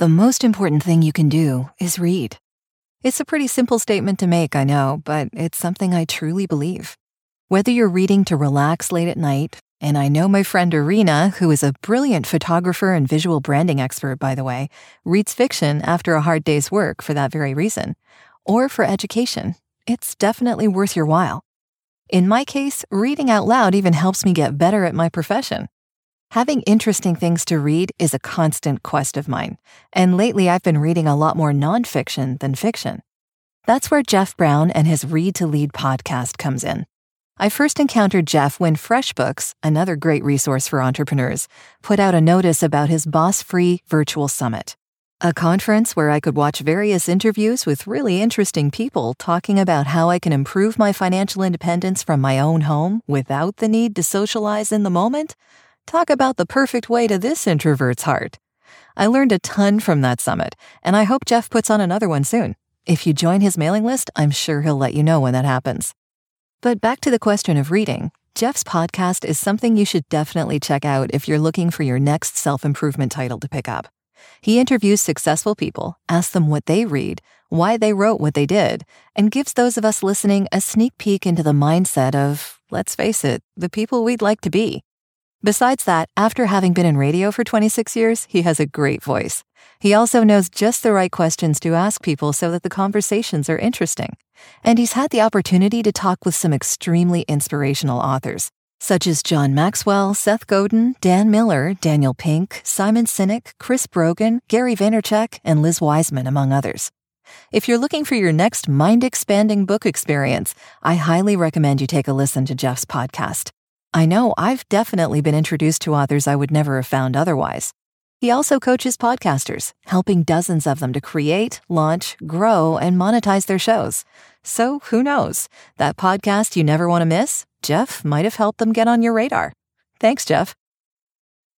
The most important thing you can do is read. It's a pretty simple statement to make, I know, but it's something I truly believe. Whether you're reading to relax late at night, and I know my friend Arena, who is a brilliant photographer and visual branding expert, by the way, reads fiction after a hard day's work for that very reason, or for education, it's definitely worth your while. In my case, reading out loud even helps me get better at my profession. Having interesting things to read is a constant quest of mine, and lately I've been reading a lot more nonfiction than fiction. That's where Jeff Brown and his Read to Lead podcast comes in. I first encountered Jeff when FreshBooks, another great resource for entrepreneurs, put out a notice about his Boss Free Virtual Summit, a conference where I could watch various interviews with really interesting people talking about how I can improve my financial independence from my own home without the need to socialize in the moment Talk about the perfect way to this introvert's heart. I learned a ton from that summit, and I hope Jeff puts on another one soon. If you join his mailing list, I'm sure he'll let you know when that happens. But back to the question of reading. Jeff's podcast is something you should definitely check out if you're looking for your next self improvement title to pick up. He interviews successful people, asks them what they read, why they wrote what they did, and gives those of us listening a sneak peek into the mindset of, let's face it, the people we'd like to be. Besides that, after having been in radio for 26 years, he has a great voice. He also knows just the right questions to ask people so that the conversations are interesting. And he's had the opportunity to talk with some extremely inspirational authors, such as John Maxwell, Seth Godin, Dan Miller, Daniel Pink, Simon Sinek, Chris Brogan, Gary Vaynerchuk, and Liz Wiseman, among others. If you're looking for your next mind expanding book experience, I highly recommend you take a listen to Jeff's podcast. I know I've definitely been introduced to authors I would never have found otherwise. He also coaches podcasters, helping dozens of them to create, launch, grow, and monetize their shows. So who knows? That podcast you never want to miss, Jeff might have helped them get on your radar. Thanks, Jeff.